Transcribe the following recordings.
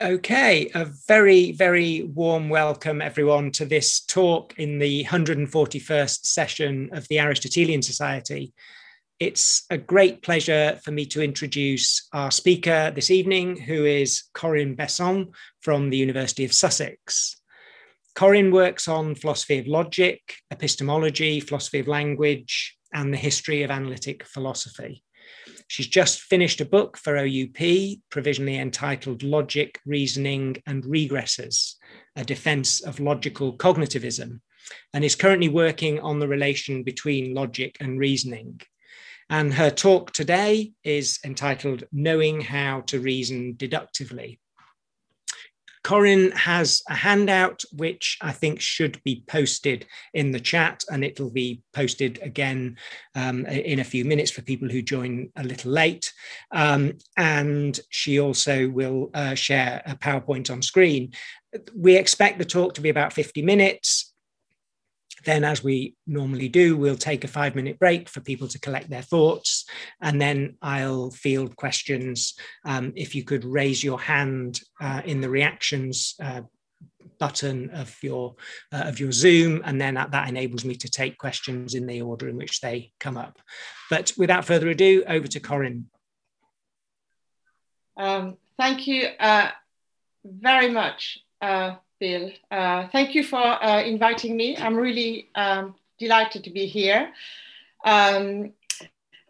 Okay, a very, very warm welcome, everyone, to this talk in the 141st session of the Aristotelian Society. It's a great pleasure for me to introduce our speaker this evening, who is Corinne Besson from the University of Sussex. Corinne works on philosophy of logic, epistemology, philosophy of language, and the history of analytic philosophy. She's just finished a book for OUP, provisionally entitled Logic, Reasoning and Regresses, a defense of logical cognitivism, and is currently working on the relation between logic and reasoning. And her talk today is entitled Knowing How to Reason Deductively. Corinne has a handout which I think should be posted in the chat, and it'll be posted again um, in a few minutes for people who join a little late. Um, and she also will uh, share a PowerPoint on screen. We expect the talk to be about 50 minutes. Then, as we normally do, we'll take a five minute break for people to collect their thoughts, and then I'll field questions. Um, if you could raise your hand uh, in the reactions uh, button of your uh, of your Zoom, and then that enables me to take questions in the order in which they come up. But without further ado, over to Corinne. Um, thank you uh, very much. Bill. Uh, thank you for uh, inviting me. I'm really um, delighted to be here. Um,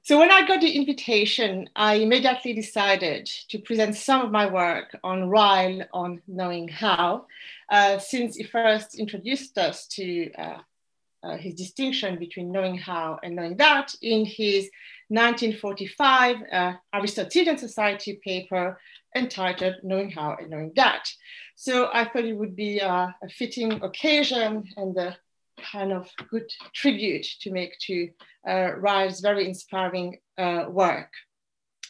so when I got the invitation, I immediately decided to present some of my work on Ryle on knowing how, uh, since he first introduced us to uh, uh, his distinction between knowing how and knowing that in his 1945 uh, Aristotelian Society paper entitled Knowing How and Knowing That. So I thought it would be a, a fitting occasion and a kind of good tribute to make to uh, Ryle's very inspiring uh, work.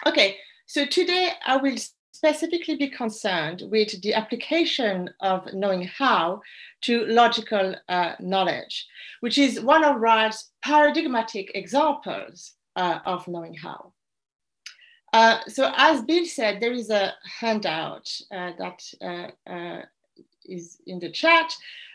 Okay, so today I will specifically be concerned with the application of knowing how to logical uh, knowledge, which is one of Ryle's paradigmatic examples uh, of knowing how. Uh, so as Bill said, there is a handout uh, that uh, uh, is in the chat.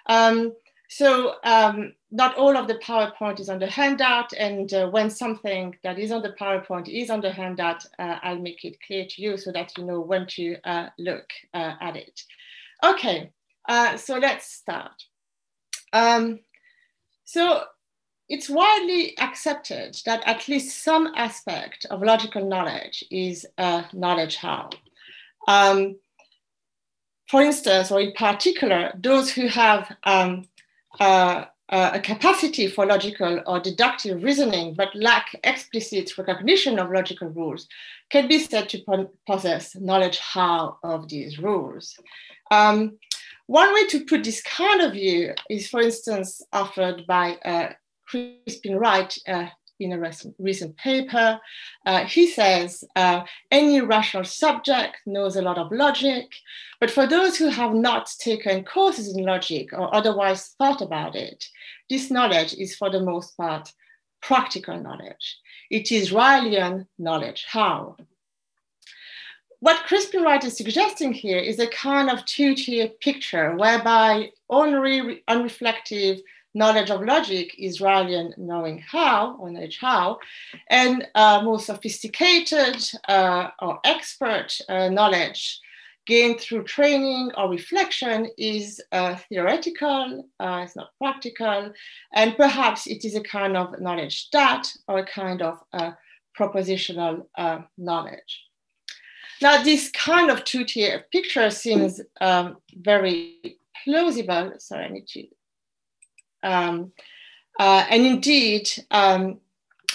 Um, so um, not all of the PowerPoint is on the handout, and uh, when something that is on the PowerPoint is on the handout, I'll make it clear to you so that you know when to look at it. Okay, so let's start. Um, so it's widely accepted that at least some aspect of logical knowledge is uh, knowledge how. Um, for instance, or in particular, those who have um, uh, a capacity for logical or deductive reasoning but lack explicit recognition of logical rules can be said to possess knowledge how of these rules. Um, one way to put this kind of view is, for instance, offered by uh, Crispin Wright uh, in a recent, paper. Uh, he says uh, any rational subject knows a lot of logic, but for those who have not taken courses in logic or otherwise thought about it, this knowledge is for the most part practical knowledge. It is Rylean knowledge. How? What Crispin Wright is suggesting here is a kind of two-tier picture whereby only unreflective knowledge of logic is Rylean knowing how, or knowledge how, and uh, more sophisticated uh, or expert uh, knowledge gained through training or reflection is uh, theoretical, uh, it's not practical, and perhaps it is a kind of knowledge that or a kind of uh, propositional knowledge. Now, this kind of two-tier picture seems um, very plausible. Sorry, I need to um, uh, and indeed, um,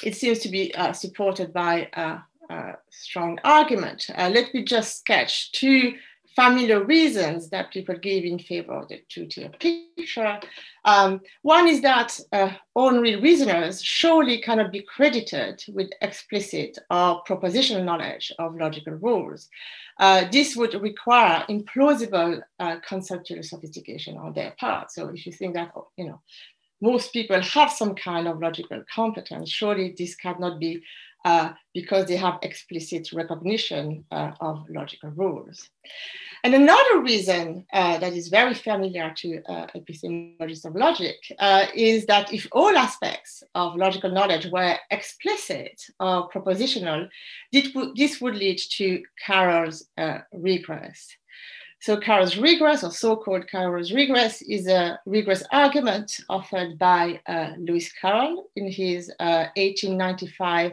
it seems to be uh, supported by a, a strong argument. Uh, let me just sketch two familiar reasons that people give in favor of the two-tier picture. Um, one is that uh, ordinary reasoners surely cannot be credited with explicit or propositional knowledge of logical rules. Uh, this would require implausible uh, conceptual sophistication on their part. So if you think that, you know, most people have some kind of logical competence, surely this cannot be uh, because they have explicit recognition uh, of logical rules. And another reason uh, that is very familiar to uh, epistemologists of logic uh, is that if all aspects of logical knowledge were explicit or propositional, this would lead to Carroll's uh, regress. So Carroll's regress, or so-called Carroll's regress, is a regress argument offered by uh, Lewis Carroll in his 1895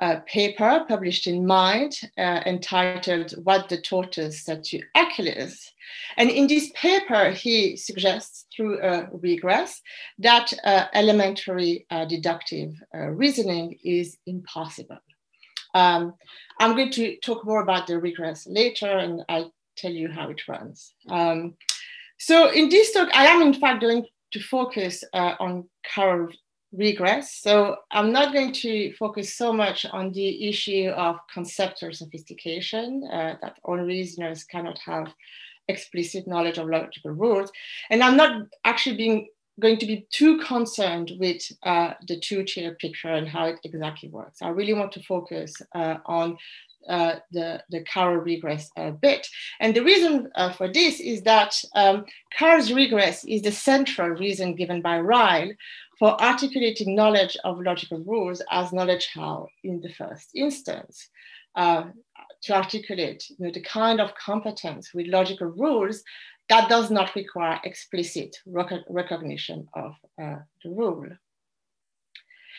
uh, paper published in Mind uh, entitled What the Tortoise Said to Achilles. And in this paper, he suggests through a regress that uh, elementary uh, deductive uh, reasoning is impossible. Um, I'm going to talk more about the regress later and I'll tell you how it runs. Um, so in this talk, I am in fact going to focus uh, on Carroll regress. So I'm not going to focus so much on the issue of conceptual sophistication uh, that all reasoners cannot have explicit knowledge of logical rules. And I'm not actually being going to be too concerned with uh, the two-tier picture and how it exactly works. I really want to focus uh, on uh, the, the Carroll regress a bit. And the reason uh, for this is that um, Carroll's regress is the central reason given by Ryle for articulating knowledge of logical rules as knowledge how in the first instance. Uh, to articulate you know, the kind of competence with logical rules that does not require explicit rec recognition of uh, the rule.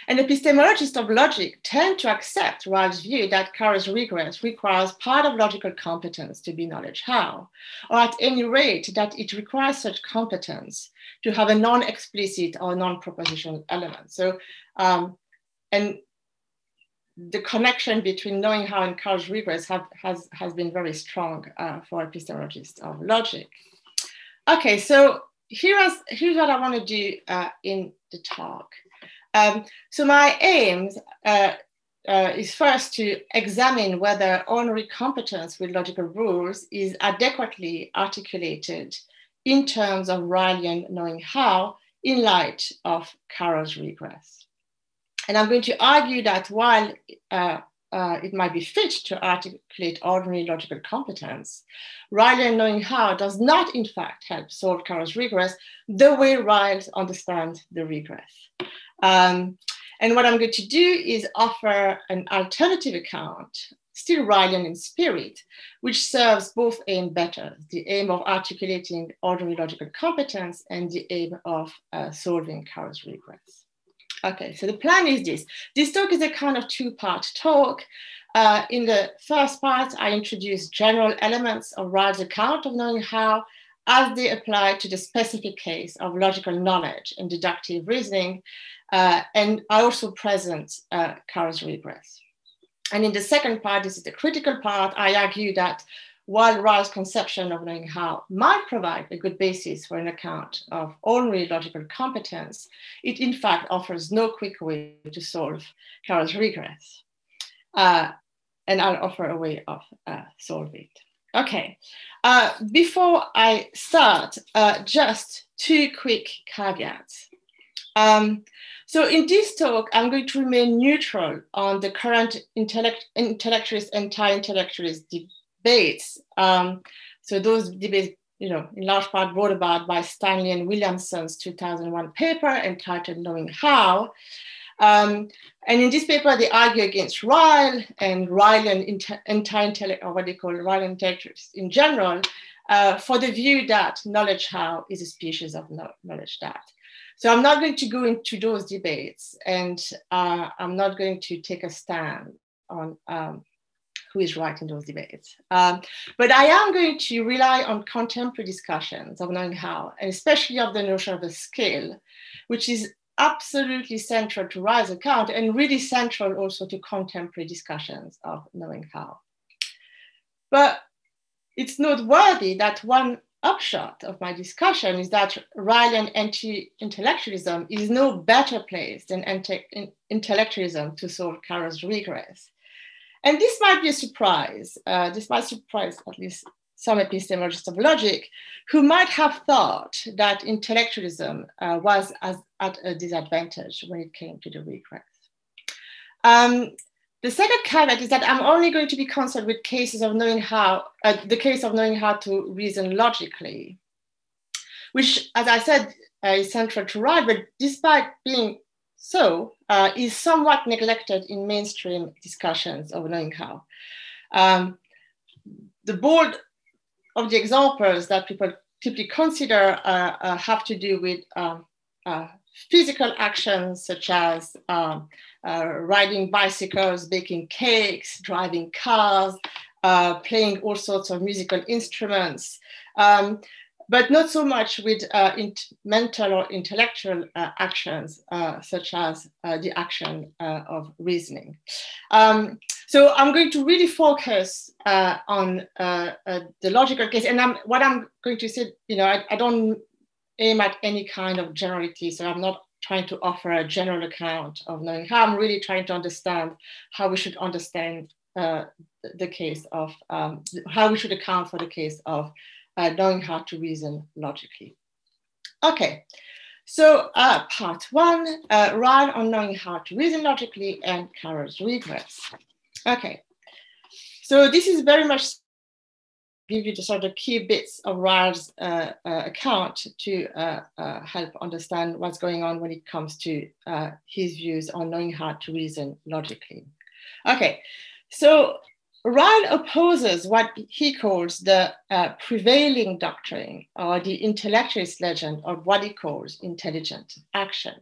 And epistemologists of logic tend to accept Ryle's view that Carroll's regress requires part of logical competence to be knowledge how, or at any rate that it requires such competence to have a non-explicit or non-propositional element. So, um, and the connection between knowing how and Carroll's regress have, has, has been very strong uh, for epistemologists of logic. Okay, so here's, here's what I want to do uh, in the talk. Um, so my aims uh, uh, is first to examine whether ordinary competence with logical rules is adequately articulated in terms of Rylean knowing how in light of Carroll's regress. And I'm going to argue that while uh, uh, it might be fit to articulate ordinary logical competence, Rylean knowing how does not in fact help solve Carroll's regress the way Ryle understands the regress. Um, and what I'm going to do is offer an alternative account, still Rylean in spirit, which serves both aim better, the aim of articulating ordinary logical competence and the aim of uh, solving Carroll's regress. Okay, so the plan is this. This talk is a kind of two-part talk. Uh, in the first part, I introduce general elements of Ryle's account of knowing how as they apply to the specific case of logical knowledge and deductive reasoning, uh, and I also present uh, regress. And in the second part, this is the critical part, I argue that while Ryle's conception of knowing how might provide a good basis for an account of ordinary logical competence, it in fact offers no quick way to solve Carroll's regress. Uh, and I'll offer a way of uh, solving it. Okay, uh, before I start, uh, just two quick caveats. Um, so in this talk, I'm going to remain neutral on the current intellect, intellectualist and anti-intellectualist debates. Um, so those debates, you know, in large part brought about by Stanley and Williamson's 2001 paper entitled Knowing How. Um, and in this paper, they argue against Ryle and Ryle and anti-intellect, or what they call Ryle intellectualists in general, uh, for the view that knowledge how is a species of knowledge that. So I'm not going to go into those debates and uh, I'm not going to take a stand on um, who is right in those debates. Um, but I am going to rely on contemporary discussions of knowing how, and especially of the notion of a skill, which is absolutely central to Ryle's account and really central also to contemporary discussions of knowing how. But it's noteworthy that one upshot of my discussion is that Rylean anti-intellectualism is no better placed than anti intellectualism to solve Carroll's regress. And this might be a surprise. Uh, this might surprise at least some epistemologists of logic who might have thought that intellectualism uh, was as, at a disadvantage when it came to the regress. Um, the second caveat is that I'm only going to be concerned with cases of knowing how, uh, the case of knowing how to reason logically, which, as I said, uh, is central to Ryle, but despite being so, uh, is somewhat neglected in mainstream discussions of knowing how. Um, the board of the examples that people typically consider uh, uh, have to do with uh, physical actions such as um, uh, riding bicycles, baking cakes, driving cars, uh, playing all sorts of musical instruments, um, but not so much with uh, mental or intellectual uh, actions, uh, such as uh, the action of reasoning. Um, so I'm going to really focus on the logical case, and I'm, what I'm going to say, you know, I, I don't aim at any kind of generality. So I'm not trying to offer a general account of knowing how I'm really trying to understand how we should understand uh, the case of um, how we should account for the case of uh, knowing how to reason logically. Okay, so uh, part one, uh, Ryle on knowing how to reason logically and Carroll's regrets. Okay, so this is very much give you the sort of key bits of Ryle's uh, uh, account to uh, uh, help understand what's going on when it comes to uh, his views on knowing how to reason logically. Okay, so Ryle opposes what he calls the uh, prevailing doctrine or the intellectualist legend of what he calls intelligent action.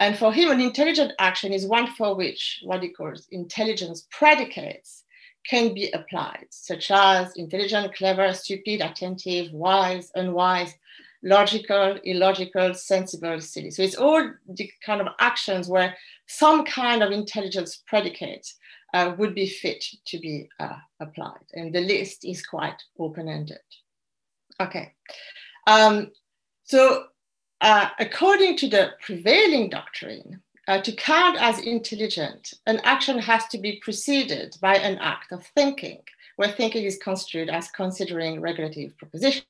And for him, an intelligent action is one for which what he calls intelligence predicates can be applied, such as intelligent, clever, stupid, attentive, wise, unwise, logical, illogical, sensible, silly. So it's all the kind of actions where some kind of intelligence predicate uh, would be fit to be uh, applied. And the list is quite open-ended. Okay. Um, so uh, according to the prevailing doctrine, uh, to count as intelligent, an action has to be preceded by an act of thinking, where thinking is construed as considering regulative propositions.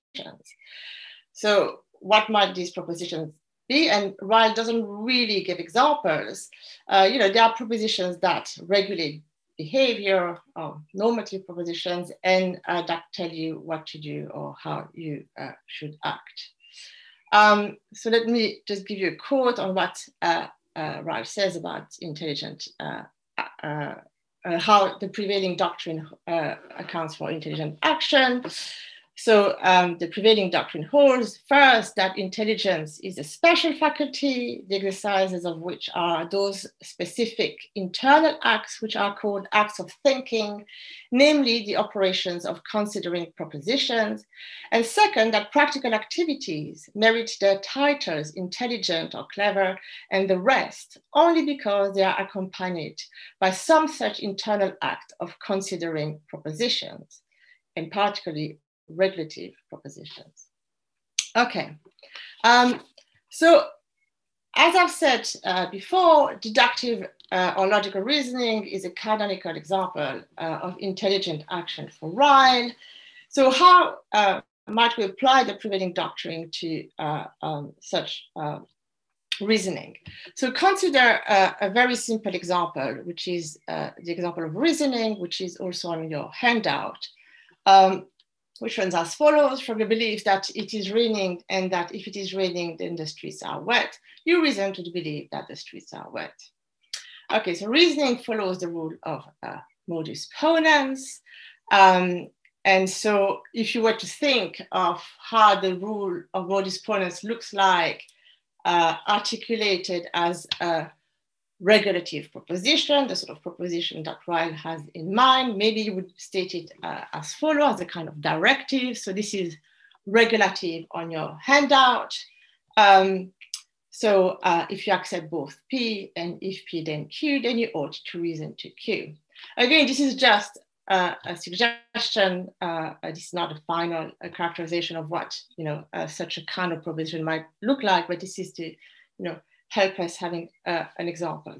So, what might these propositions be? And Ryle doesn't really give examples. Uh, you know, there are propositions that regulate behavior, or normative propositions, and uh, that tell you what to do or how you uh, should act. Um, so let me just give you a quote on what uh, uh, says about intelligent, uh, uh, uh, how the prevailing doctrine uh, accounts for intelligent action. So um, the prevailing doctrine holds first that intelligence is a special faculty, the exercises of which are those specific internal acts which are called acts of thinking, namely the operations of considering propositions. And second, that practical activities merit their titles intelligent or clever and the rest only because they are accompanied by some such internal act of considering propositions and particularly regulative propositions. Okay, um, so as I've said uh, before, deductive uh, or logical reasoning is a canonical example uh, of intelligent action for Ryle. So how uh, might we apply the prevailing doctrine to uh, um, such uh, reasoning? So consider a very simple example, which is the example of reasoning, which is also on your handout. Um, which runs as follows from the belief that it is raining and that if it is raining, then the streets are wet. You reason to believe that the streets are wet. Okay, so reasoning follows the rule of uh, modus ponens. Um, and so if you were to think of how the rule of modus ponens looks like uh, articulated as a regulative proposition, the sort of proposition that Ryle has in mind. Maybe you would state it uh, as follows, as a kind of directive. So this is regulative on your handout. Um, so uh, if you accept both P and if P then Q, then you ought to reason to Q. Again, this is just uh, a suggestion. Uh, this is not a final characterization of what you know uh, such a kind of proposition might look like, but this is to you know help us having uh, an example.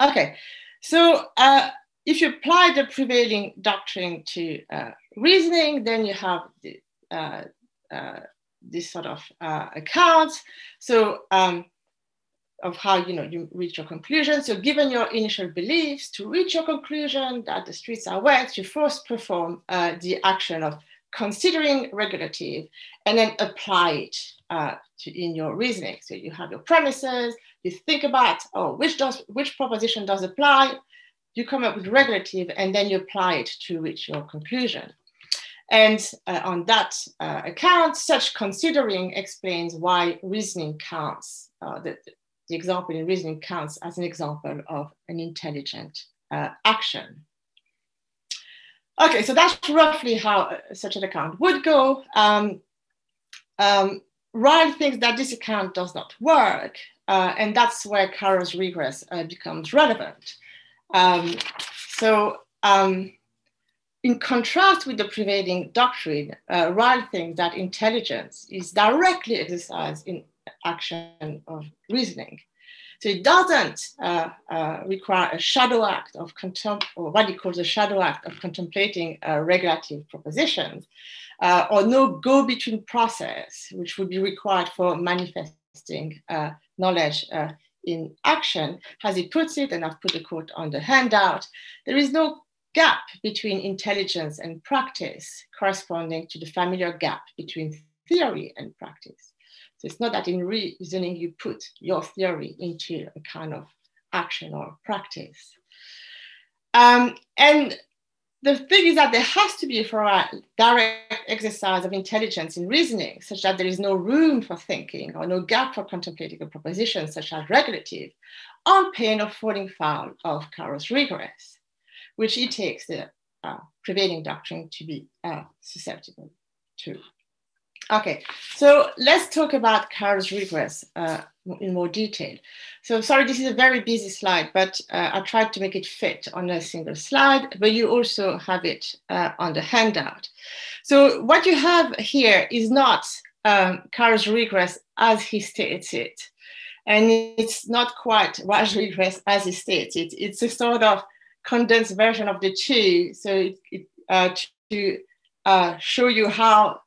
Okay, so uh, if you apply the prevailing doctrine to uh, reasoning, then you have the, uh, uh, this sort of uh, accounts. So um, of how you know you reach your conclusion. So given your initial beliefs, to reach your conclusion that the streets are wet, you first perform the action of considering regulative and then apply it uh, to, in your reasoning. So you have your premises, you think about, oh, which, does, which proposition does apply, you come up with regulative and then you apply it to reach your conclusion. And uh, on that uh, account, such considering explains why reasoning counts. Uh, the, the, example in reasoning counts as an example of an intelligent uh, action. Okay, so that's roughly how uh, such an account would go. Um, um, Ryle thinks that this account does not work, uh, and that's where Carroll's regress becomes relevant. Um, so um, in contrast with the prevailing doctrine, uh, Ryle thinks that intelligence is directly exercised in action of reasoning. So it doesn't uh, uh, require a shadow act of contempt, or what he calls a shadow act of contemplating uh, regulative propositions, uh, or no go-between process, which would be required for manifesting uh, knowledge uh, in action, as he puts it, and I've put a quote on the handout, there is no gap between intelligence and practice corresponding to the familiar gap between theory and practice. So it's not that in reasoning you put your theory into a kind of action or practice. Um, and the thing is that there has to be a direct exercise of intelligence in reasoning, such that there is no room for thinking or no gap for contemplating a proposition such as regulative, on pain of falling foul of Carroll's regress, which he takes the uh, prevailing doctrine to be uh, susceptible to. Okay, so let's talk about Carroll's regress uh, in more detail. So sorry, this is a very busy slide, but uh, I tried to make it fit on a single slide, but you also have it uh, on the handout. So what you have here is not um, Carroll's regress as he states it. And it's not quite Ryle's regress as he states it. It's a sort of condensed version of the two. So it, it, uh, to uh, show you how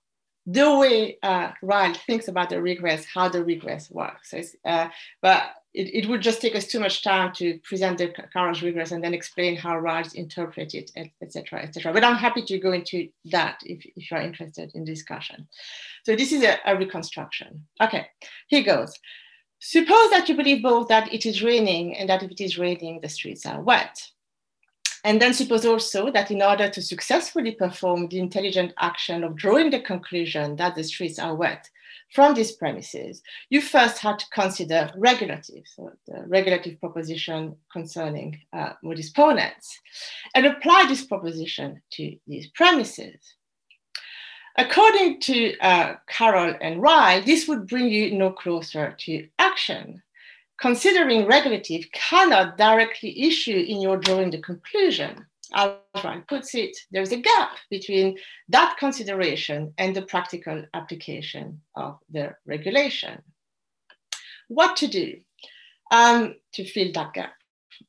the way uh, Ryle thinks about the regress, how the regress works. Uh, but it, it, would just take us too much time to present the Carroll's regress and then explain how Ryle's interpret it, etc., etc. But I'm happy to go into that if, if you're interested in discussion. So this is a, a reconstruction. Okay, here goes. Suppose that you believe both that it is raining and that if it is raining, the streets are wet. And then suppose also that in order to successfully perform the intelligent action of drawing the conclusion that the streets are wet from these premises, you first had to consider regulative, so the regulative proposition concerning uh, ponens, and apply this proposition to these premises. According to uh, Carroll and Ryle, this would bring you no closer to action considering regulative cannot directly issue in your drawing the conclusion. As Ryle puts it, there's a gap between that consideration and the practical application of the regulation. What to do um, to fill that gap?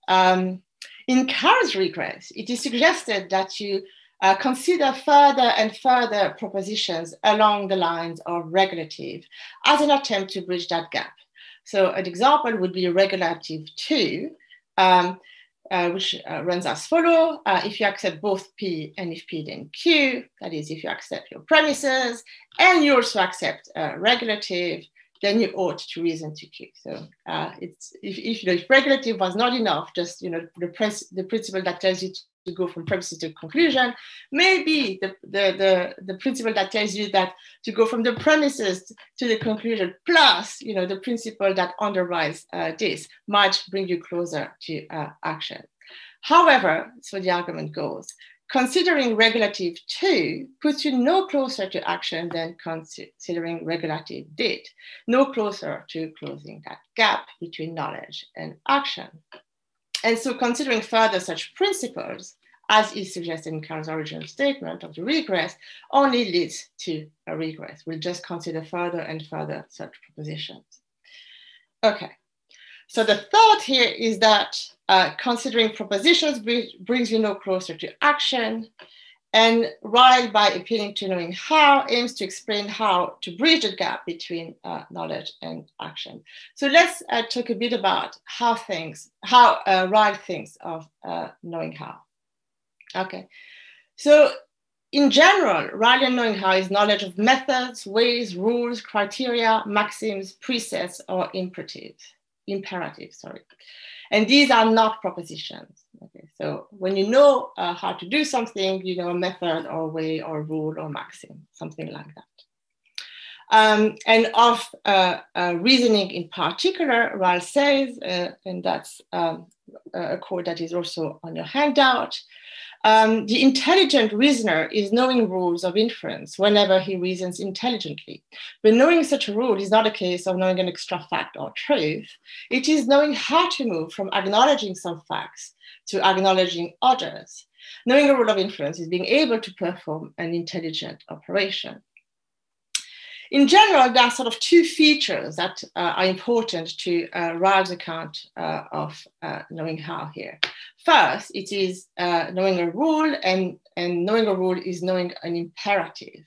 Um, in Carroll's regress, it is suggested that you uh, consider further and further propositions along the lines of regulative as an attempt to bridge that gap. So an example would be regulative two, um, uh, which uh, runs as follow. Uh, if you accept both P and if P then Q, that is if you accept your premises and you also accept regulative, then you ought to reason to Q. So uh, it's if, if, you know, if regulative was not enough, just you know the, the principle that tells you to go from premises to conclusion. Maybe the, the, the, the, principle that tells you that to go from the premises to the conclusion, plus you know the principle that underlies uh, this, might bring you closer to uh, action. However, so the argument goes, considering regulative two puts you no closer to action than considering regulative did, no closer to closing that gap between knowledge and action. And so considering further such principles, as is suggested in Carroll's original statement of the regress, only leads to a regress. We'll just consider further and further such propositions. Okay, so the thought here is that uh, considering propositions brings you no closer to action, and Ryle, by appealing to knowing how, aims to explain how to bridge the gap between uh, knowledge and action. So let's uh, talk a bit about how things, how uh, Ryle thinks of uh, knowing how. Okay, so in general, Rylean knowing how is knowledge of methods, ways, rules, criteria, maxims, precepts, or imperatives. Imperatives, sorry. And these are not propositions. Okay, so when you know uh, how to do something, you know a method or a way or rule or maxim, something like that. Um, and of uh, uh, reasoning in particular, Ryle says, uh, and that's um, a quote that is also on your handout, um, the intelligent reasoner is knowing rules of inference whenever he reasons intelligently. But knowing such a rule is not a case of knowing an extra fact or truth. It is knowing how to move from acknowledging some facts to acknowledging others. Knowing a rule of inference is being able to perform an intelligent operation. In general, there are sort of two features that uh, are important to uh, account uh, of uh, knowing how here. First, it is uh, knowing a rule, and, and knowing a rule is knowing an imperative.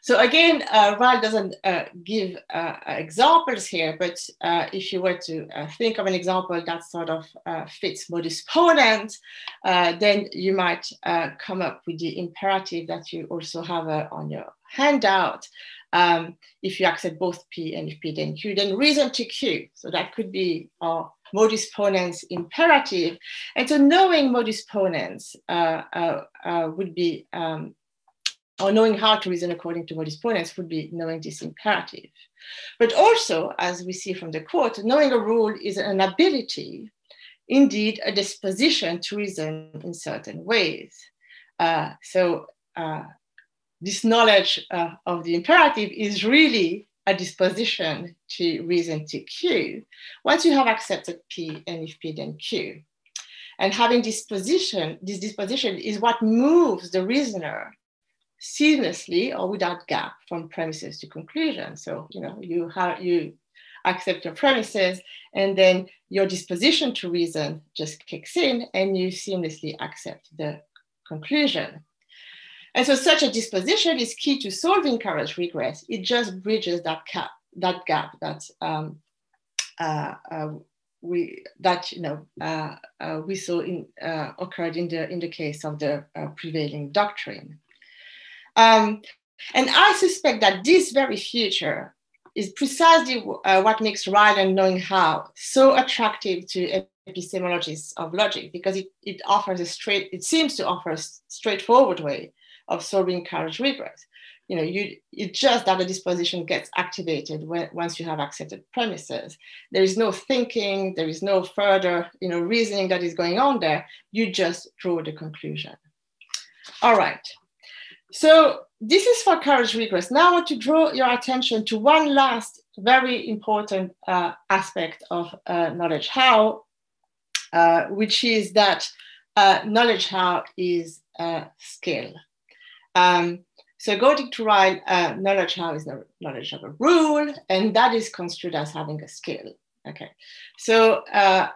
So again, uh, doesn't uh, give examples here, but if you were to think of an example that sort of fits modus ponens, then you might come up with the imperative that you also have on your handout. Um, if you accept both P and if P then Q, then reason to Q. So that could be our modus ponens imperative. And so knowing modus ponens would be um, or knowing how to reason according to modus ponens would be knowing this imperative. But also, as we see from the quote, knowing a rule is an ability, indeed a disposition to reason in certain ways. Uh, so uh, this knowledge uh, of the imperative is really a disposition to reason to Q once you have accepted P and if P then Q. And having this disposition, this disposition is what moves the reasoner seamlessly or without gap from premises to conclusion. So, you know, you have you accept your premises and then your disposition to reason just kicks in and you seamlessly accept the conclusion. And so such a disposition is key to solving Carroll's regress. It just bridges that gap, that gap that um, uh, uh, we that you know uh, uh we saw in, uh, occurred in the in the case of the uh, prevailing doctrine. Um, and I suspect that this very future is precisely what makes Rylean knowing how so attractive to epistemologists of logic because it, it offers a straight, it seems to offer a straightforward way of solving Carroll's regress. You know, you it's just that the disposition gets activated when, once you have accepted premises. There is no thinking, there is no further, you know, reasoning that is going on there. You just draw the conclusion. All right. So this is for Carroll's regress. Now I want to draw your attention to one last very important uh, aspect of uh, knowledge how, uh, which is that uh, knowledge how is a skill. Um, so according to Ryle, uh, knowledge how is knowledge of a rule, and that is construed as having a skill. Okay, so uh,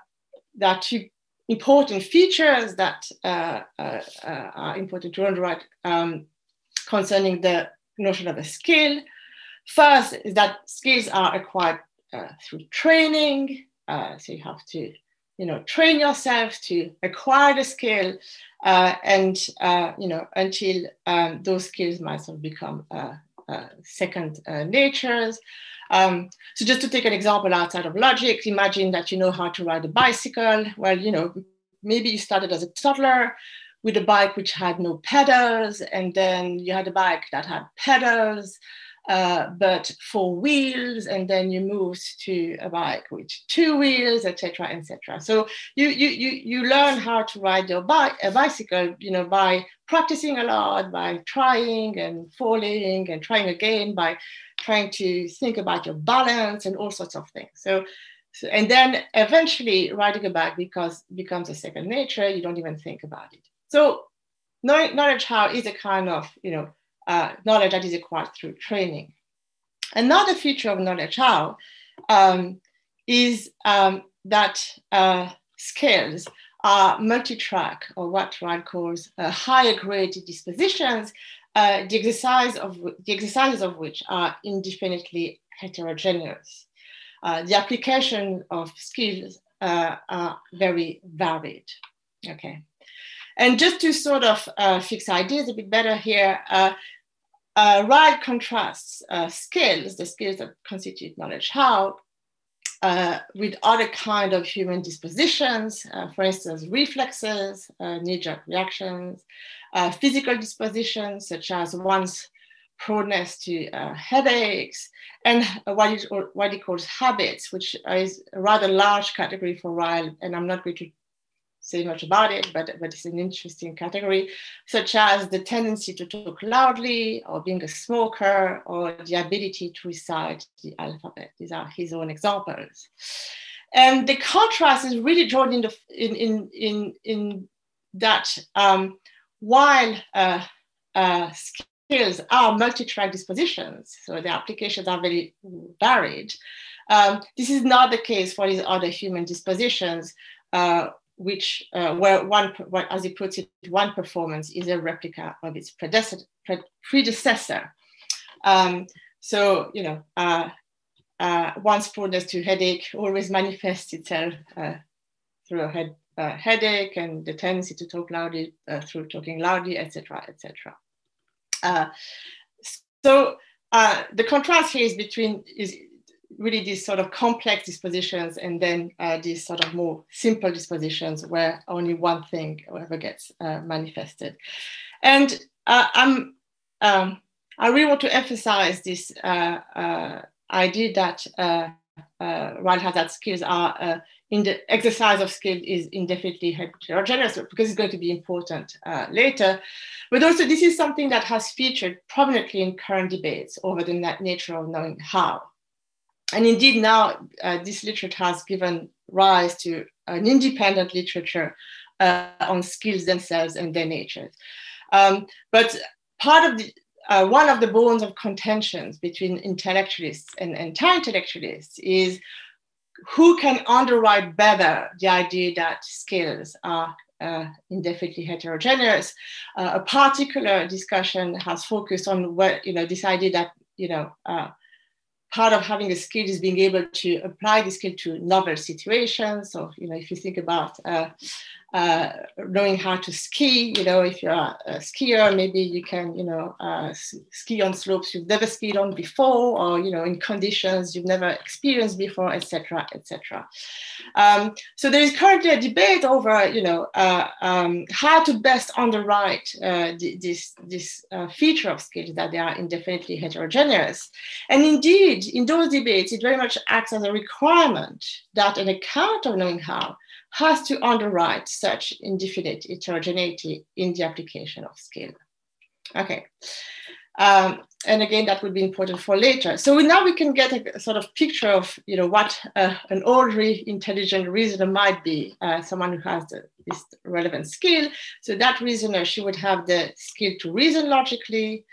there are two important features that are important to underwrite um, concerning the notion of a skill. First is that skills are acquired uh, through training. Uh, so you have to, you know, train yourself to acquire the skill, uh, and uh, you know, until um, those skills might sort become uh, uh, second natures. Um, so just to take an example outside of logic, imagine that you know how to ride a bicycle. Well, you know, maybe you started as a toddler, with a bike which had no pedals, and then you had a bike that had pedals, uh, but four wheels, and then you moved to a bike with two wheels, etc., etc. So you you you you learn how to ride your bike, a bicycle, you know, by practicing a lot, by trying and falling and trying again, by trying to think about your balance and all sorts of things. So. So, and then eventually riding a bike because becomes a second nature. You don't even think about it. So knowledge how is a kind of, you know, uh, knowledge that is acquired through training. Another feature of knowledge how um, is um, that uh, skills are multi-track or what Ryle calls uh, higher grade dispositions, uh, the, exercise of, the exercises of which are indefinitely heterogeneous. Uh, the application of skills uh, are very varied. Okay. And just to sort of uh, fix ideas a bit better here, uh, uh, contrasts uh, skills, the skills that constitute knowledge how, uh, with other kind of human dispositions, uh, for instance, reflexes, uh, knee-jerk reactions, uh, physical dispositions such as one's proneness to uh, headaches, and what he calls habits, which is a rather large category for Ryle, and I'm not going to say much about it, but, but it's an interesting category, such as the tendency to talk loudly, or being a smoker, or the ability to recite the alphabet. These are his own examples. And the contrast is really drawn in, the, in, in, in, in that um, while uh, uh, skills are multi-track dispositions, so the applications are very varied, um, this is not the case for these other human dispositions, uh, which uh, where one, as he puts it, one performance is a replica of its predecessor. Um, so, you know, uh, uh, one's to headache always manifests itself uh, through a head, uh, headache and the tendency to talk loudly uh, through talking loudly, etc., etc. so the contrast here is between is really these sort of complex dispositions and then uh, these sort of more simple dispositions where only one thing ever gets uh, manifested. And uh, I'm, um, I really want to emphasize this uh, uh, idea that uh, Ryle has that skills are in the exercise of skill is indefinitely heterogeneous because it's going to be important later. But also this is something that has featured prominently in current debates over the nature of knowing how and indeed now uh, this literature has given rise to an independent literature uh, on skills themselves and their natures. Um, but part of the, uh, one of the bones of contentions between intellectualists and anti-intellectualists is who can underwrite better the idea that skills are uh, indefinitely heterogeneous. Uh, a particular discussion has focused on what, you know, this idea that, you know, uh, part of having a skill is being able to apply the skill to novel situations. So, you know, if you think about uh, uh, knowing how to ski. You know, if you're a, a skier, maybe you can, you know, uh, ski on slopes you've never skied on before, or you know, in conditions you've never experienced before, etc., etc. Um, so there is currently a debate over, you know, uh, um, how to best underwrite uh, this this uh, feature of skills that they are indefinitely heterogeneous. And indeed, in those debates, it very much acts as a requirement that an account of knowing how has to underwrite such indefinite heterogeneity in the application of skill. Okay. Um, and again, that would be important for later. So now we can get a, a sort of picture of, you know, what uh, an ordinary intelligent reasoner might be, uh, someone who has the, this relevant skill. So that reasoner, she would have the skill to reason logically.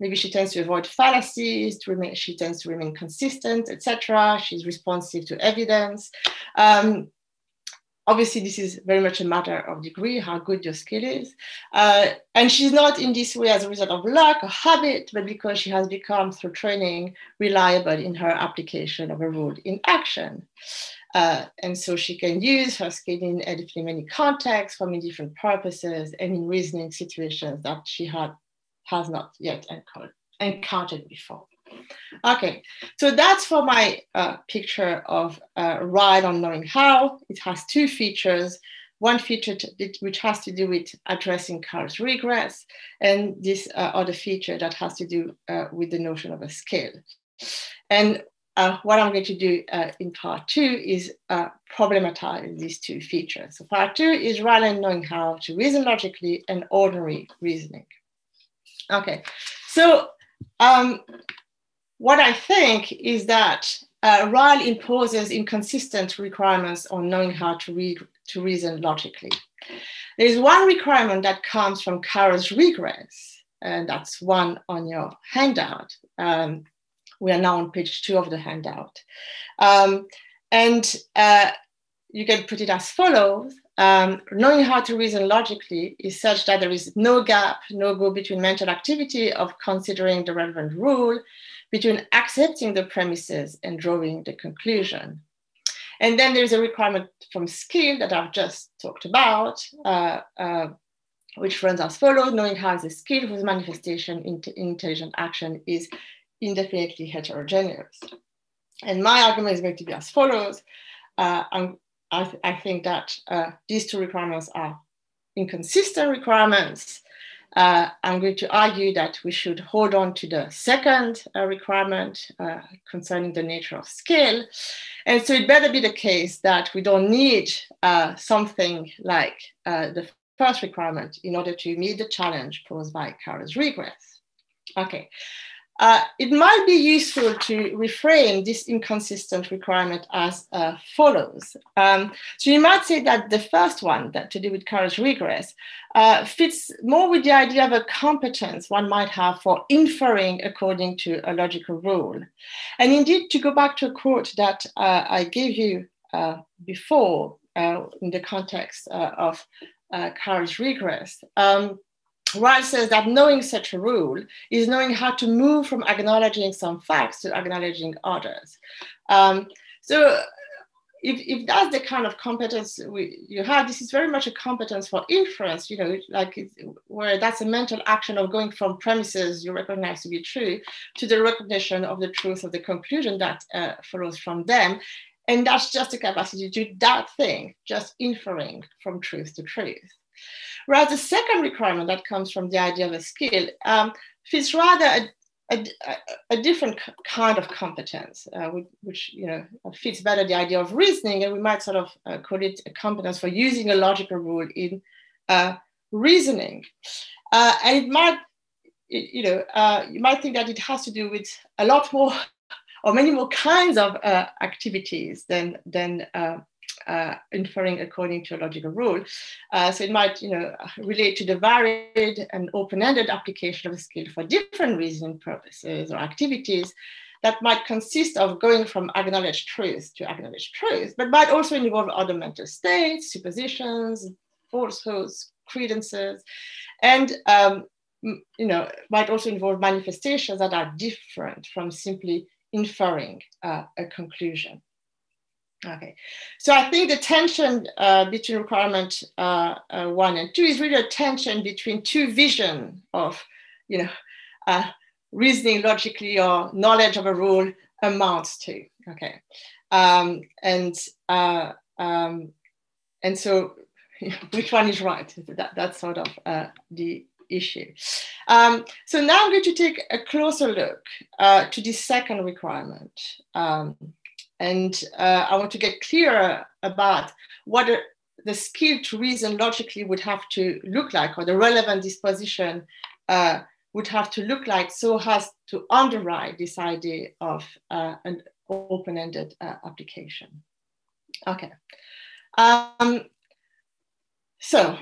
Maybe she tends to avoid fallacies, to remain, she tends to remain consistent, etc. She's responsive to evidence. Um, obviously this is very much a matter of degree how good your skill is. Uh, and she's not in this way as a result of luck or habit but because she has become through training reliable in her application of a rule in action. Uh, and so she can use her skill in editing many contexts for many different purposes and in reasoning situations that she had has not yet encountered before Okay, so that's for my uh, picture of uh, Ryle on knowing how. It has two features. One feature which has to do with addressing Carroll's regress, and this uh, other feature that has to do uh, with the notion of a scale. And uh, what I'm going to do uh, in part two is problematize these two features. So part two is Ryle knowing how to reason logically and ordinary reasoning. Okay, so um, what I think is that uh, Ryle imposes inconsistent requirements on knowing how to to reason logically. There is one requirement that comes from Carroll's regress, and that's one on your handout. Um, we are now on page two of the handout. Um, and uh, you can put it as follows. um, knowing how to reason logically is such that there is no gap, no go between mental activity of considering the relevant rule, between accepting the premises and drawing the conclusion. And then there's a requirement from skill that I've just talked about, uh, uh, which runs as follows, knowing how the skill whose manifestation in intelligent action is indefinitely heterogeneous. And my argument is going to be as follows. Uh, I, th I, think that uh, these two requirements are inconsistent requirements. Uh, I'm going to argue that we should hold on to the second uh, requirement uh, concerning the nature of skill. And so it better be the case that we don't need uh, something like the first requirement in order to meet the challenge posed by Carroll's regress. Okay, uh, it might be useful to reframe this inconsistent requirement as uh, follows. Um, so you might say that the first one, that to do with Carroll's regress, uh, fits more with the idea of a competence one might have for inferring according to a logical rule. And indeed, to go back to a quote that uh, I gave you uh, before uh, in the context of Carroll's regress, um, Ryle says that knowing such a rule is knowing how to move from acknowledging some facts to acknowledging others. Um, so if, if that's the kind of competence we, you have, this is very much a competence for inference, you know, like where that's a mental action of going from premises you recognize to be true to the recognition of the truth of the conclusion that uh, follows from them. And that's just a capacity to do that thing, just inferring from truth to truth. Whereas the second requirement that comes from the idea of a skill um, fits rather a, a, a, different kind of competence, uh, which you know fits better the idea of reasoning, and we might sort of uh, call it a competence for using a logical rule in uh, reasoning. Uh, and it might, you know, uh, you might think that it has to do with a lot more or many more kinds of uh, activities than than uh, inferring according to a logical rule. Uh, so it might, you know, relate to the varied and open-ended application of a skill for different reasoning purposes or activities that might consist of going from acknowledged truth to acknowledged truth, but might also involve other mental states, suppositions, falsehoods, credences, and um, you know, might also involve manifestations that are different from simply inferring uh, a conclusion. Okay, so I think the tension uh, between requirement uh, uh, one and two is really a tension between two vision of, you know, uh, reasoning logically or knowledge of a rule amounts to. Okay, um, and uh, um, and so which one is right? That, that's sort of uh, the issue. Um, so now I'm going to take a closer look to the second requirement. And uh, I want to get clearer about what a, the skill to reason logically would have to look like, or the relevant disposition uh, would have to look like, so as to underwrite this idea of uh, an open-ended uh, application. Okay. Um, so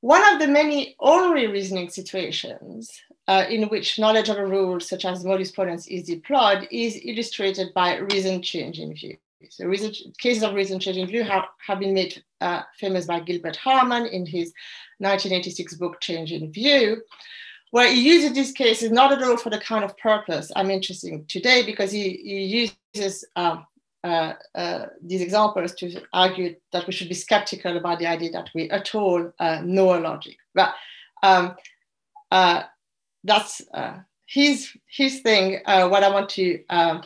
one of the many ordinary reasoning situations uh, in which knowledge of a rule such as modus ponens is deployed is illustrated by reason change in view. So cases of reason change in view have, have been made uh, famous by Gilbert Harman in his 1986 book Change in View, where he uses these cases not at all for the kind of purpose I'm interested in today because he, he uses um, uh, uh, these examples to argue that we should be skeptical about the idea that we at all uh, know a logic. But um, uh, that's uh, his his thing. Uh, what I want to um,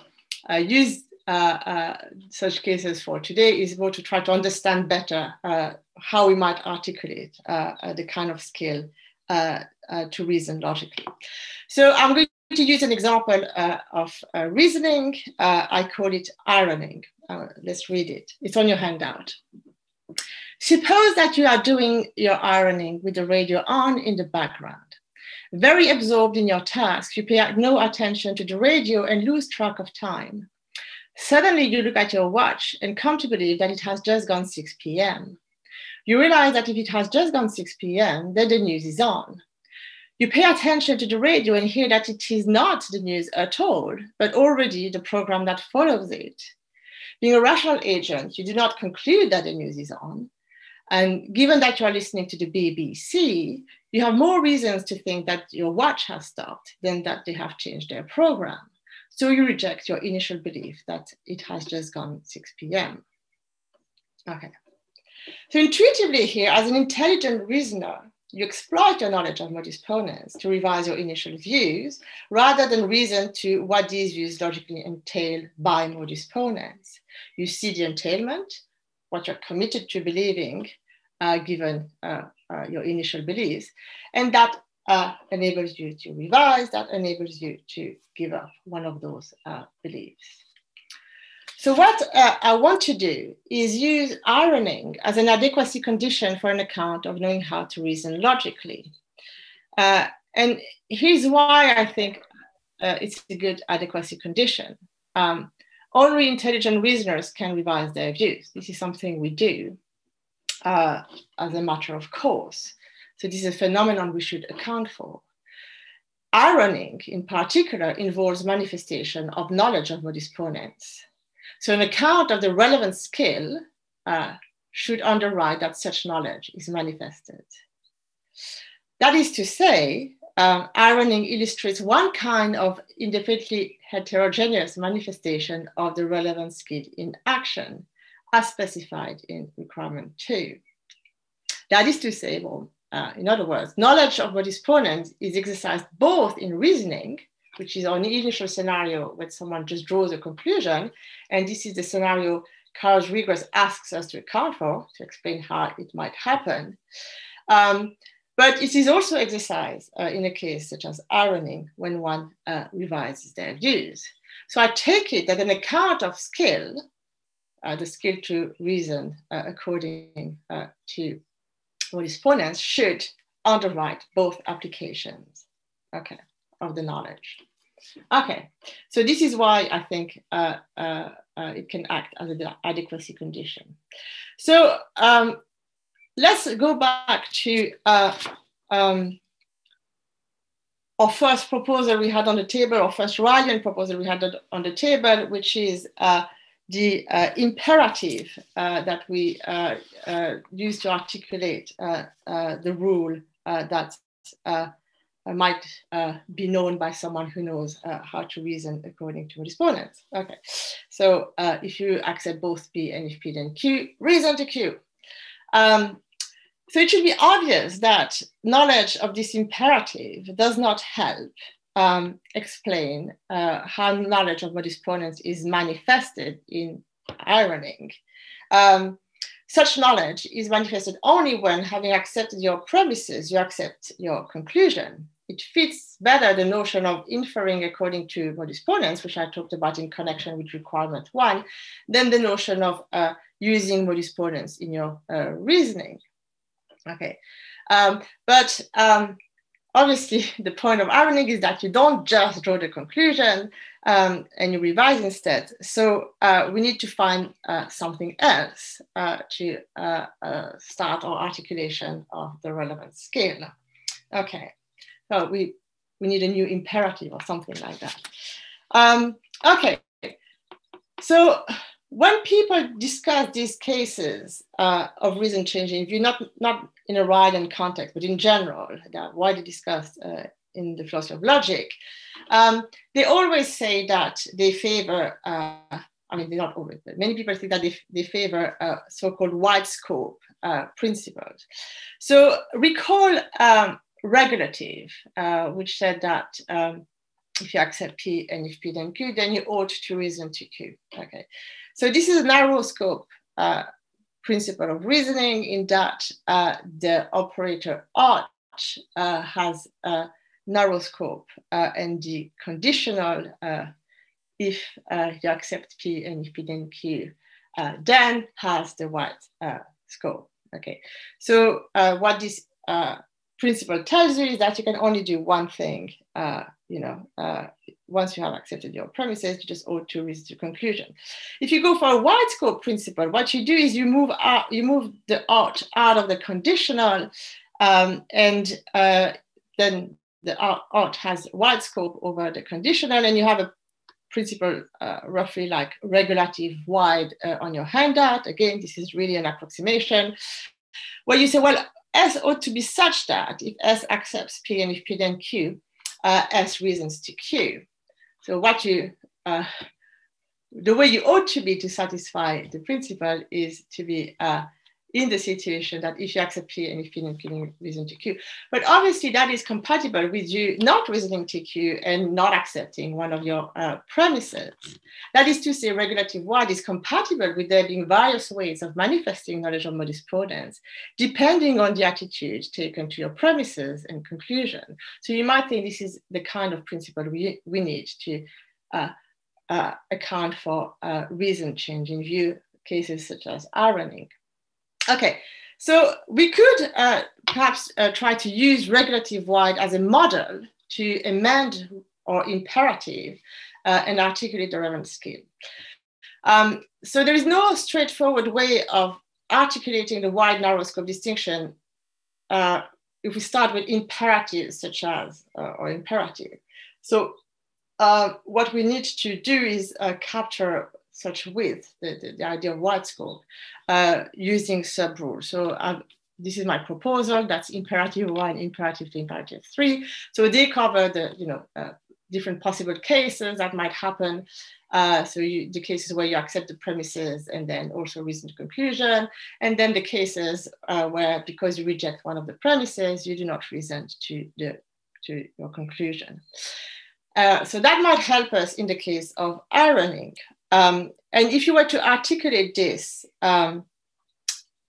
uh, use uh, uh, such cases for today is more to try to understand better how we might articulate the kind of skill to reason logically. So I'm going to use an example of reasoning. I call it ironing. let's read it. It's on your handout. Suppose that you are doing your ironing with the radio on in the background. Very absorbed in your task, you pay no attention to the radio and lose track of time. Suddenly, you look at your watch and come to believe that it has just gone 6 p.m. You realize that if it has just gone 6 p.m., then the news is on. You pay attention to the radio and hear that it is not the news at all, but already the program that follows it. Being a rational agent, you do not conclude that the news is on, And given that you are listening to the BBC, you have more reasons to think that your watch has stopped than that they have changed their program. So you reject your initial belief that it has just gone 6 p.m. Okay. So intuitively here, as an intelligent reasoner, you exploit your knowledge of modus ponens to revise your initial views rather than reason to what these views logically entail by modus ponens. You see the entailment, what you're committed to believing, uh, given uh, uh, your initial beliefs, and that uh, enables you to revise, that enables you to give up one of those uh, beliefs. So what uh, I want to do is use ironing as an adequacy condition for an account of knowing how to reason logically. And here's why I think it's a good adequacy condition. Um, only intelligent reasoners can revise their views. This is something we do uh, as a matter of course. So this is a phenomenon we should account for. Ironing, in particular, involves manifestation of knowledge of modus ponens. So an account of the relevant skill uh, should underwrite that such knowledge is manifested. That is to say, um, ironing illustrates one kind of independently heterogeneous manifestation of the relevant skill in action, as specified in requirement two. That is to say, well, uh, in other words, knowledge of modus ponens is exercised both in reasoning which is the initial scenario when someone just draws a conclusion. And this is the scenario Carroll's regress asks us to account for to explain how it might happen. Um, but it is also exercised uh, in a case such as ironing when one uh, revises their views. So I take it that an account of skill, uh, the skill to reason uh, according uh, to modus ponens, should underwrite both applications, okay, of the knowledge. Okay, so this is why I think uh, uh, uh, it can act as an adequacy condition. So um, let's go back to uh, um, our first proposal we had on the table, our first Rylean proposal we had on the table, which is uh, the uh, imperative that we use to articulate the rule that uh, might uh, be known by someone who knows uh, how to reason according to modus ponens. Okay, so uh, if you accept both P and if P then Q, reason to Q. Um, so it should be obvious that knowledge of this imperative does not help um, explain uh, how knowledge of modus ponens is manifested in ironing. Um, such knowledge is manifested only when, having accepted your premises, you accept your conclusion it fits better the notion of inferring according to modus ponens, which I talked about in connection with requirement one, than the notion of uh, using modus ponens in your uh, reasoning. Okay, um, but um, obviously the point of ironing is that you don't just draw the conclusion um, and you revise instead. So uh, we need to find uh, something else uh, to uh, uh, start our articulation of the relevant scale. Okay So we, we need a new imperative or something like that. Um, okay, so when people discuss these cases uh, of reason changing view, not, not in a Rylean context, but in general, that widely discussed uh, in the philosophy of logic, um, they always say that they favor, uh, I mean, they're not always, but many people think that they, they favor uh, so-called wide scope uh, principles. So recall um, regulative, uh, which said that um, if you accept P and if P then Q, then you ought to reason to Q. Okay, so this is a narrow scope uh, principle of reasoning in that uh, the operator ought uh, has a narrow scope uh, and the conditional uh, if you accept P and if P then Q, then has the wide scope. Okay, so what this principle tells you is that you can only do one thing. Uh, you know, uh, once you have accepted your premises, you just ought to reach the conclusion. If you go for a wide scope principle, what you do is you move out, you move the ought out of the conditional, um, and uh, then the ought has wide scope over the conditional, and you have a principle uh, roughly like regulative wide uh, on your handout. Again, this is really an approximation. where you say, well, S ought to be such that if S accepts P and if P then Q, uh, S reasons to Q. So what you, uh, the way you ought to be to satisfy the principle is to be uh, in the situation that if you accept P and if P and Q reason to Q. But obviously that is compatible with you not reasoning to Q and not accepting one of your uh, premises. That is to say regulative wide is compatible with there being various ways of manifesting knowledge of modus ponens, depending on the attitude taken to your premises and conclusion. So you might think this is the kind of principle we, we need to uh, uh, account for uh, reason change in view cases such as ironing. Okay, so we could uh, perhaps uh, try to use regulative wide as a model to amend or imperative uh, and articulate the relevant skill. Um, so there is no straightforward way of articulating the wide narrow scope distinction uh, if we start with imperatives such as uh, or imperative. So uh, what we need to do is capture such width, the, the, the idea of wide scope, uh, using sub-rules. So um, this is my proposal, that's imperative one, imperative two, imperative three. So they cover the, you know, uh, different possible cases that might happen. Uh, so you, the cases where you accept the premises and then also reason to conclusion. And then the cases uh, where because you reject one of the premises, you do not reason to, the, to your conclusion. Uh, so that might help us in the case of ironing. Um, and if you were to articulate this um,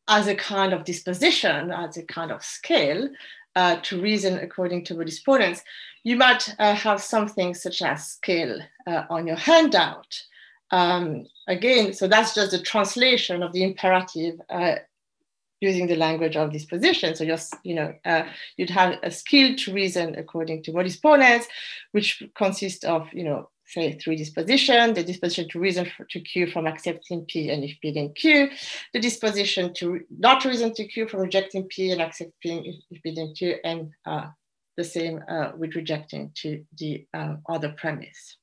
as a kind of disposition, as a kind of scale uh, to reason according to ponens, you might uh, have something such as scale uh, on your handout. Um, again, so that's just a translation of the imperative uh, using the language of disposition. So just, you know, uh, you'd have a skill to reason according to modus ponens, which consists of, you know, say three disposition, the disposition to reason for, to Q from accepting P and if P then Q, the disposition to not reason to Q from rejecting P and accepting if, if P then Q, and uh, the same uh, with rejecting to the uh, other premise.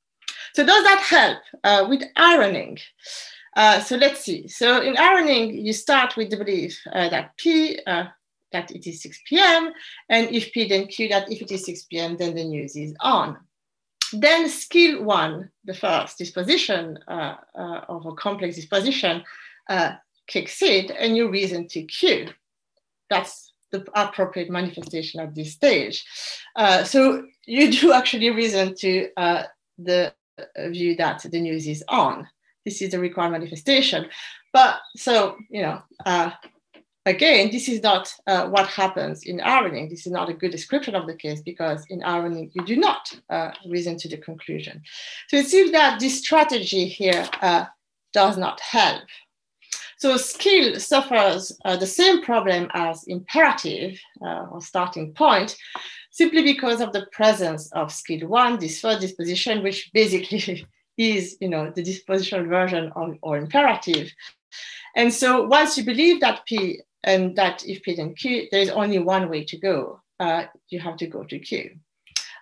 So does that help uh, with ironing? Uh, so let's see. So in ironing, you start with the belief uh, that P, that it is 6 p.m. And if P then Q, that if it is 6 p.m., then the news is on. Then skill one, the first disposition uh, uh, of a complex disposition uh, kicks in and you reason to Q. That's the appropriate manifestation at this stage. Uh, so you do actually reason to uh, the view that the news is on. This is the required manifestation. But so, you know, again, this is not uh, what happens in ironing. This is not a good description of the case because in ironing, you do not uh, reason to the conclusion. So it seems that this strategy here uh, does not help. So skill suffers uh, the same problem as imperative uh, or starting point, simply because of the presence of skill one, this first disposition, which basically is, you know, the dispositional version of or imperative. And so once you believe that P and that if P then Q, there's only one way to go. Uh, you have to go to Q.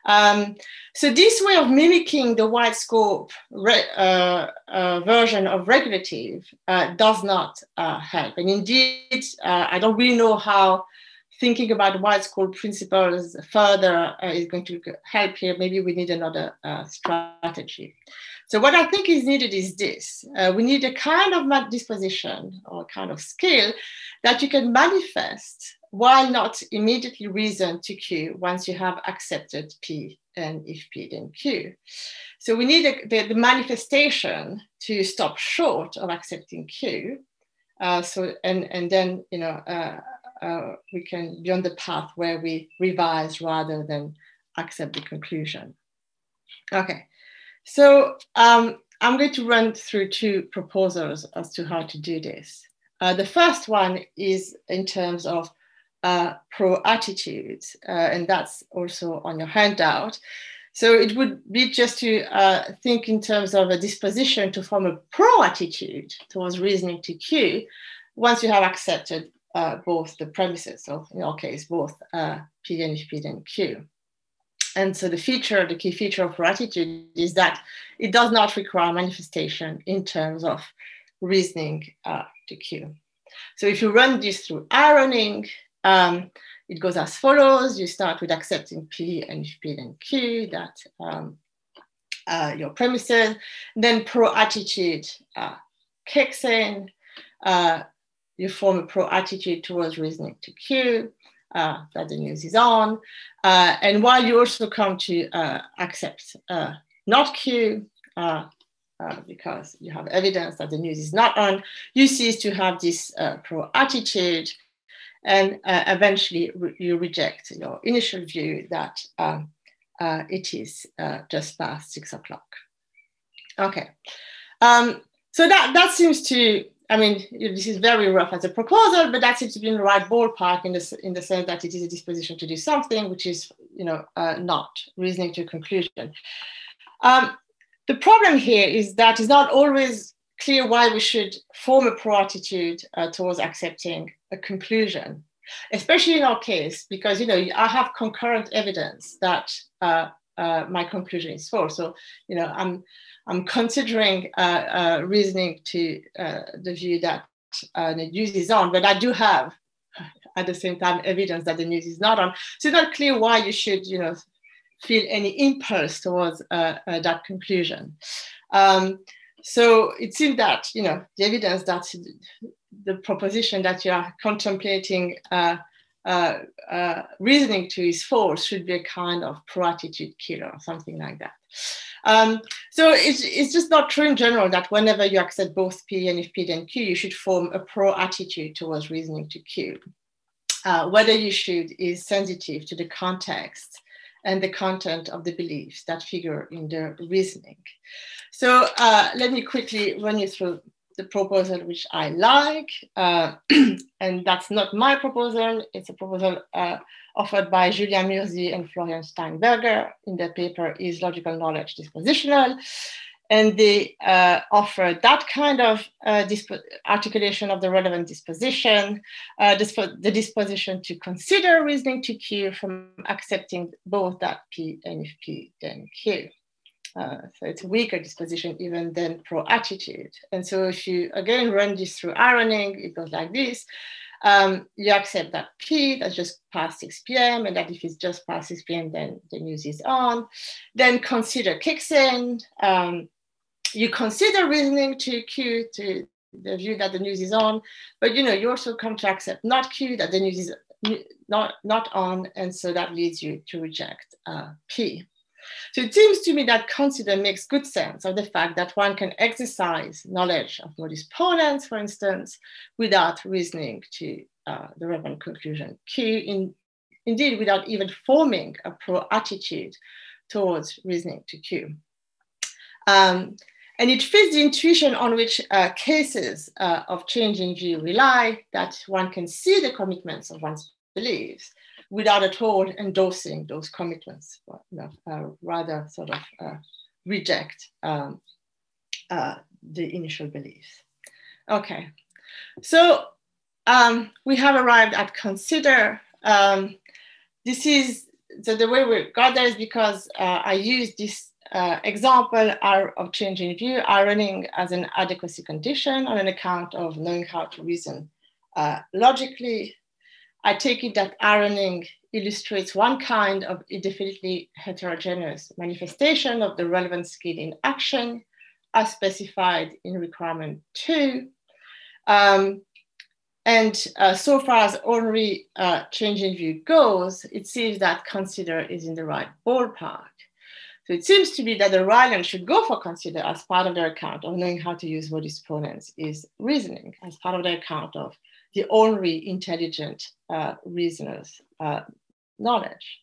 Um, so this way of mimicking the wide scope uh, uh, version of regulative uh, does not uh, help. And indeed, uh, I don't really know how thinking about wide scope principles further is going to help here. Maybe we need another strategy. So what I think is needed is this. Uh, we need a kind of disposition or a kind of skill that you can manifest while not immediately reason to Q once you have accepted P and if P then Q. So we need a, the, the, manifestation to stop short of accepting Q. Uh, so and and then you know uh, uh, we can be on the path where we revise rather than accept the conclusion. Okay. So um, I'm going to run through two proposals as to how to do this. Uh, the first one is in terms of uh, pro attitudes, uh, and that's also on your handout. So it would be just to uh, think in terms of a disposition to form a pro attitude towards reasoning to Q once you have accepted uh, both the premises, so in our case, both uh, P and P and Q. And so the feature, the key feature of pro attitude is that it does not require manifestation in terms of reasoning uh, to Q. So if you run this through ironing, um, it goes as follows. You start with accepting P and P then Q, that um, uh, your premises. Then pro attitude uh, kicks in. Uh, you form a pro attitude towards reasoning to Q, uh, that the news is on. Uh, and while you also come to uh, accept not Q, uh, because you have evidence that the news is not on, you cease to have this uh, pro attitude and uh, eventually re you reject your initial view that um, uh, it is uh, just past six o'clock. Okay, um, so that, that seems to, I mean, this is very rough as a proposal, but that seems to be in the right ballpark in the, in the sense that it is a disposition to do something, which is, you know, uh, not reasoning to a conclusion. Um, the problem here is that it's not always clear why we should form a pro attitude uh, towards accepting a conclusion, especially in our case, because you know I have concurrent evidence that uh, uh, my conclusion is false. So you know I'm I'm considering uh, uh, reasoning to uh, the view that the news is on, but I do have at the same time evidence that the news is not on. So it's not clear why you should you know feel any impulse towards uh, uh, that conclusion. Um, so it seems that you know the evidence that the proposition that you are contemplating uh, uh, reasoning to is false should be a kind of pro-attitude killer or something like that. Um, so it's, it's just not true in general that whenever you accept both P and if P then Q, you should form a pro-attitude towards reasoning to Q. Uh, whether you should is sensitive to the context and the content of the beliefs that figure in the reasoning. So uh, let me quickly run you through the proposal which I like, uh, and that's not my proposal, it's a proposal uh, offered by Julien Murzi and Florian Steinberger in their paper Is Logical Knowledge Dispositional? and they uh, offer that kind of uh, articulation of the relevant disposition, uh, disp- the disposition to consider reasoning to Q from accepting both that P and if P then Q. Uh, so it's a weaker disposition even than pro-attitude. And so if you again run this through ironing, it goes like this. Um, you accept that P, that's just past 6 p.m., and that if it's just past 6 p.m., then the news is on. Then consider kicks in. Um, you consider reasoning to Q to the view that the news is on, but you know you also come to accept not Q that the news is not not on, and so that leads you to reject uh, P. So it seems to me that consider makes good sense of the fact that one can exercise knowledge of modus ponens, for instance, without reasoning to uh, the relevant conclusion. Q, in, indeed, without even forming a pro attitude towards reasoning to Q. Um, and it fits the intuition on which uh, cases uh, of changing view rely, that one can see the commitments of one's beliefs without at all endorsing those commitments, but, you know, uh, rather sort of uh, reject um, uh, the initial beliefs. Okay, so um, we have arrived at consider. Um, this is so the way we got there is because uh, I use this uh, example of changing view ironing as an adequacy condition on an account of knowing how to reason uh, logically. I take it that ironing illustrates one kind of indefinitely heterogeneous manifestation of the relevant skill in action as specified in requirement two. Um, and uh, so far as ordinary uh, changing view goes, it seems that consider is in the right ballpark. So it seems to be that the Rylean should go for consider as part of their account of knowing how to use modus ponens is reasoning, as part of their account of the only intelligent uh, reasoners' uh, knowledge.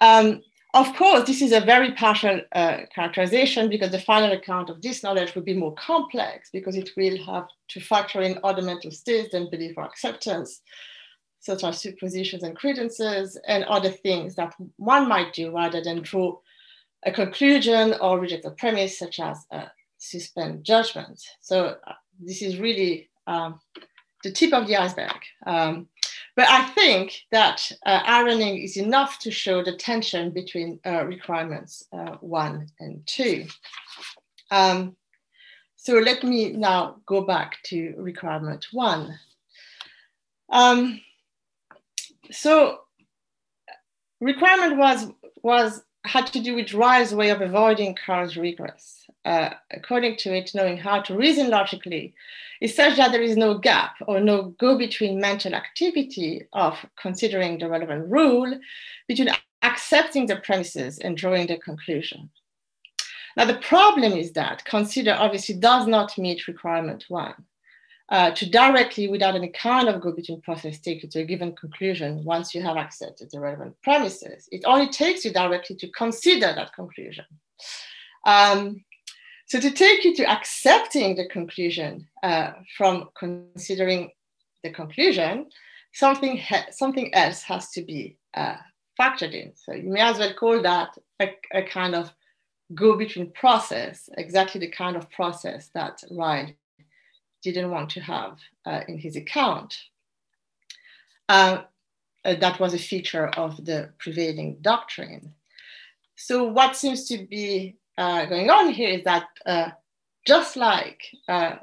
Um, of course, this is a very partial uh, characterization because the final account of this knowledge will be more complex because it will have to factor in other mental states than belief or acceptance, such as suppositions and credences and other things that one might do rather than draw a conclusion or reject a premise such as uh, suspend judgment. So uh, this is really um, the tip of the iceberg. Um, but I think that uh, ironing is enough to show the tension between uh, requirements uh, one and two. Um, so let me now go back to requirement one. Um, so requirement was, was had to do with Ryle's way of avoiding Carroll's regress. Uh, according to it, knowing how to reason logically is such that there is no gap or no go between mental activity of considering the relevant rule between accepting the premises and drawing the conclusion. Now, the problem is that consider obviously does not meet requirement one. Uh, to directly, without any kind of go-between process, take you to a given conclusion once you have accepted the relevant premises. It only takes you directly to consider that conclusion. Um, so to take you to accepting the conclusion uh, from considering the conclusion, something, something else has to be uh, factored in. So you may as well call that a, a kind of go between process, exactly the kind of process that Ryle didn't want to have uh, in his account. Uh, uh, that was a feature of the prevailing doctrine. So, what seems to be uh, going on here is that uh, just like uh,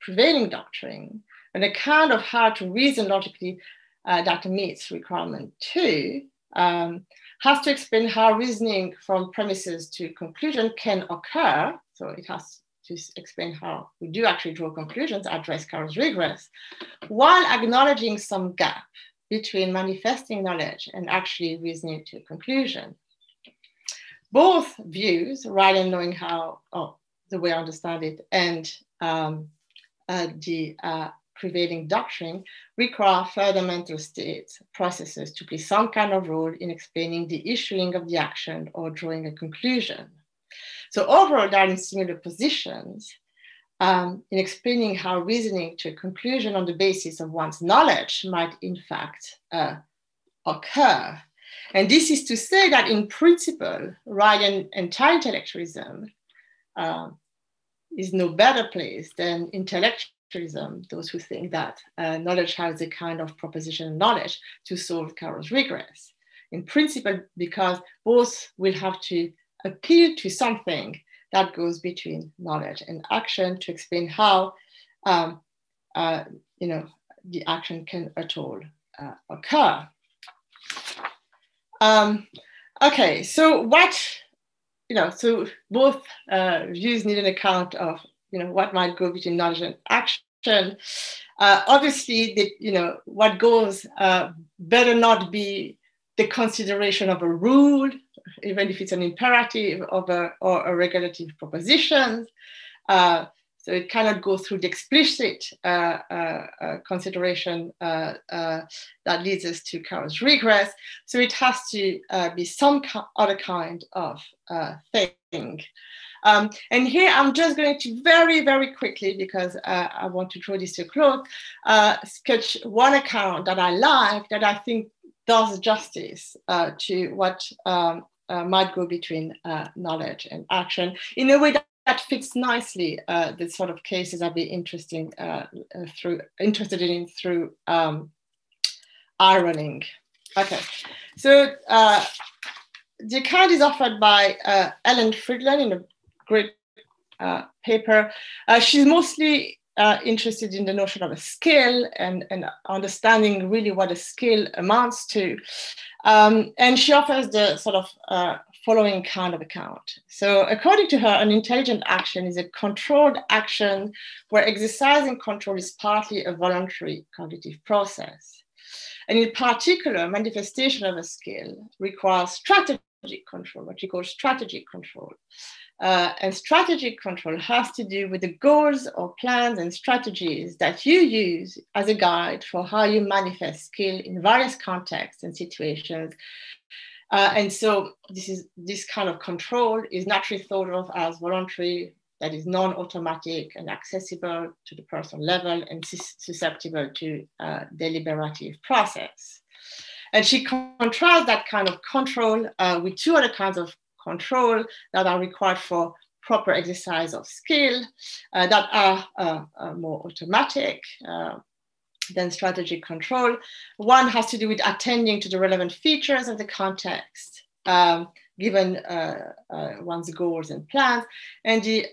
prevailing doctrine, an account of how to reason logically that meets requirement two um, has to explain how reasoning from premises to conclusion can occur. So it has to explain how we do actually draw conclusions, address Carroll's regress, while acknowledging some gap between manifesting knowledge and actually reasoning to a conclusion. Both views, Rylean knowing how, oh, the way I understand it, and um, uh, the uh, prevailing doctrine require further mental states, processes to play some kind of role in explaining the issuing of the action or drawing a conclusion. So overall, they are in similar positions um, in explaining how reasoning to a conclusion on the basis of one's knowledge might in fact uh, occur. And this is to say that in principle, Rylean, anti-intellectualism uh, is no better place than intellectualism, those who think that uh, knowledge has a kind of proposition knowledge to solve Carroll's regress. In principle, because both will have to appeal to something that goes between knowledge and action to explain how um, uh, you know the action can at all uh, occur. Um, okay, so what you know, so both uh, views need an account of you know what might go between knowledge and action. Uh, obviously, the, you know what goes uh, better not be the consideration of a rule, even if it's an imperative of a, or a regulative proposition. Uh, so it cannot go through the explicit uh, uh, uh consideration uh, uh, that leads us to Carroll's regress. So it has to be some other kind of thing. Um, and here I'm just going to very, very quickly, because uh, I want to draw this to a close, uh, sketch one account that I like that I think does justice uh, to what um, might go between knowledge and action in a way that, that fits nicely uh, the sort of cases I'd be interesting through interested in through um, ironing. Okay, so the account is offered by Ellen Fridland in a great uh, paper. Uh, she's mostly uh, interested in the notion of a skill and, and understanding really what a skill amounts to. Um, and she offers the sort of uh, following kind of account. So, according to her, an intelligent action is a controlled action where exercising control is partly a voluntary cognitive process. And in particular, manifestation of a skill requires strategic control, what she calls strategic control. Uh, and strategic control has to do with the goals or plans and strategies that you use as a guide for how you manifest skill in various contexts and situations. Uh, and so this is this kind of control is naturally thought of as voluntary, that is non-automatic and accessible to the personal level and susceptible to uh, deliberative process. And she contrasts that kind of control uh, with two other kinds of control that are required for proper exercise of skill uh, that are uh, uh, more automatic uh, than strategic control. One has to do with attending to the relevant features of the context, um, given uh, uh, one's goals and plans. And the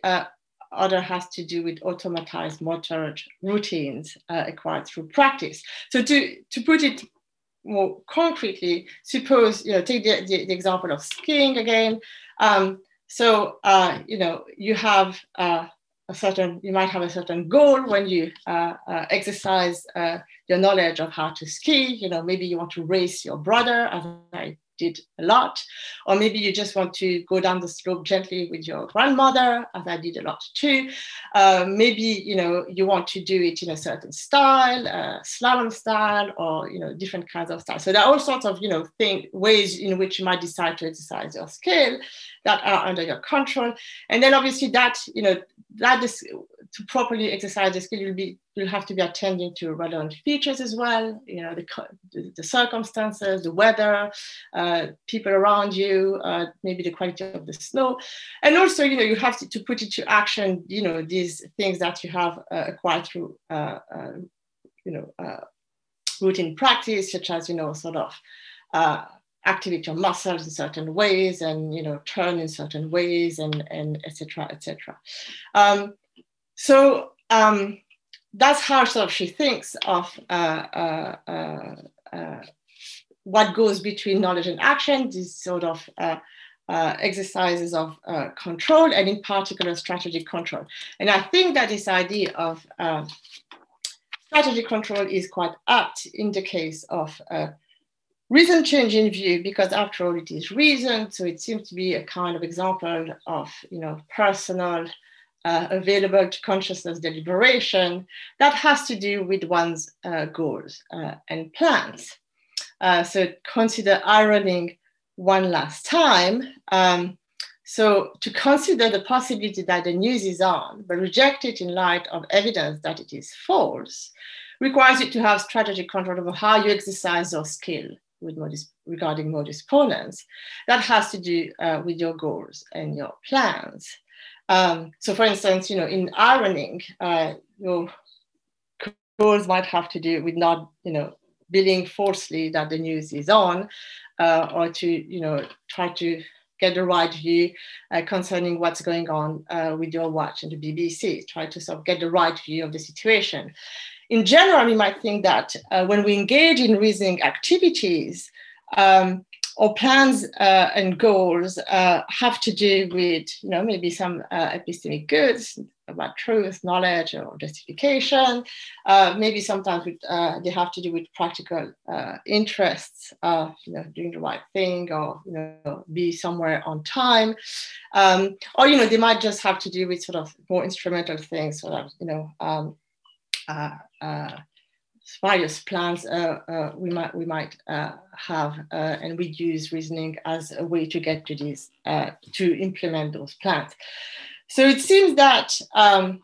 other has to do with automatized motor routines uh, acquired through practice. So to, to put it more concretely, suppose, you know, take the, the, the example of skiing again. Um, so, uh, you know, you have uh, a certain, you might have a certain goal when you uh, uh, exercise uh, your knowledge of how to ski. You know, maybe you want to race your brother, as I did a lot. Or maybe you just want to go down the slope gently with your grandmother, as I did a lot too. Uh, maybe, you know, you want to do it in a certain style, uh, slalom style, or, you know, different kinds of styles. So there are all sorts of, you know, thing, ways in which you might decide to exercise your skill that are under your control. And then obviously that, you know, that is to properly exercise the skill, you'll be you'll have to be attending to relevant features as well. You know, the, the circumstances, the weather, uh, people around you, uh, maybe the quality of the snow, and also you know you have to, to put into action you know these things that you have uh, acquired through uh, uh, you know uh, routine practice, such as you know sort of activate your muscles in certain ways and you know turn in certain ways and and etc etc um, so um, that's how sort of she thinks of uh, uh, uh, uh what goes between knowledge and action these sort of uh, uh, exercises of control and in particular strategic control. And i think that this idea of strategic control is quite apt in the case of reason change in view because after all it is reason. So it seems to be a kind of example of you know personal uh, available to consciousness deliberation that has to do with one's uh, goals uh, and plans. Uh, so consider ironing one last time. Um, so to consider the possibility that the news is on but reject it in light of evidence that it is false requires you to have strategic control over how you exercise your skill with regarding modus ponens, that has to do uh, with your goals and your plans. Um, so, for instance, you know, in ironing, uh, your goals might have to do with not, you know, billing falsely that the news is on, uh, or to, you know, try to get the right view uh, concerning what's going on uh, with your watch and the BBC. Try to sort of get the right view of the situation in general, we might think that uh, when we engage in reasoning activities, um, or plans uh, and goals uh, have to do with, you know, maybe some uh, epistemic goods about truth, knowledge, or justification. Uh, maybe sometimes with, uh, they have to do with practical interests of, you know, doing the right thing or, you know, be somewhere on time. Um, or, you know, they might just have to do with sort of more instrumental things, sort of, you know, um, various plans uh, we might we might have, and we use reasoning as a way to get to these to implement those plans. So it seems that um,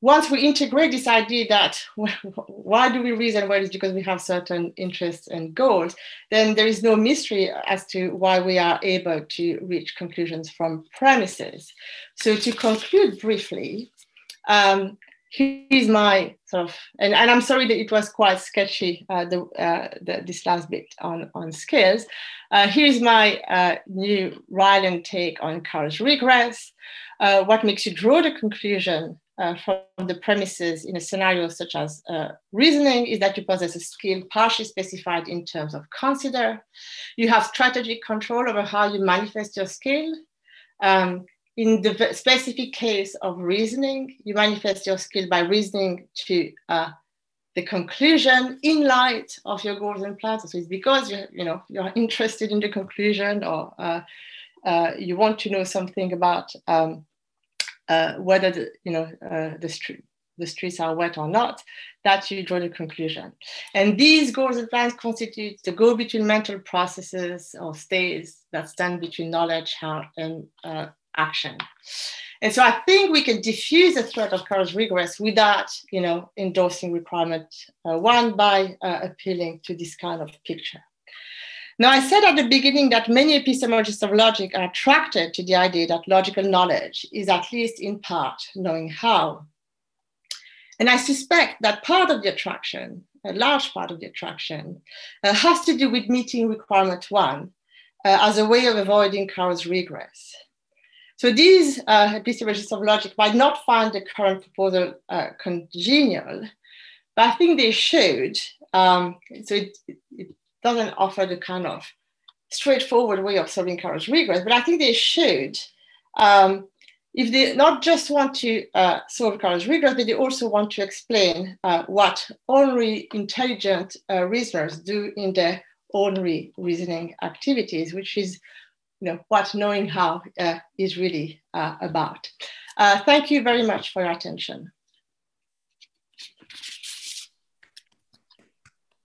once we integrate this idea that why do we reason well is because we have certain interests and goals then there is no mystery as to why we are able to reach conclusions from premises so to conclude briefly um, here's my sort of and, and i'm sorry that it was quite sketchy uh, the, uh, the, this last bit on on skills. Uh, here's my uh, new Rylean take on Carroll's regress uh, what makes you draw the conclusion uh, from the premises in a scenario such as reasoning is that you possess a skill partially specified in terms of consider. You have strategic control over how you manifest your skill. Um, in the specific case of reasoning, you manifest your skill by reasoning to uh, the conclusion in light of your goals and plans. So it's because you you know you're interested in the conclusion or uh, uh, you want to know something about um, uh, whether the you know uh, the street the streets are wet or not, that you draw the conclusion. And these goals and plans constitute the go between mental processes or states that stand between knowledge and uh, action. And so I think we can diffuse the threat of Carroll's regress without, you know, endorsing requirement uh, one by uh, appealing to this kind of picture. Now, I said at the beginning that many epistemologists of logic are attracted to the idea that logical knowledge is at least in part knowing how. And I suspect that part of the attraction, a large part of the attraction, uh, has to do with meeting requirement one uh, as a way of avoiding Carroll's regress. So these uh, of logic might not find the current proposal uh, congenial, but I think they should. Um, so it, it doesn't offer the kind of straightforward way of solving Carroll's regress, but I think they should. Um, if they not just want to uh, solve Carroll's regress, but they also want to explain uh, what only intelligent uh, reasoners do in their ordinary reasoning activities, which is you know, what knowing how uh, is really uh, about. Uh, thank you very much for your attention.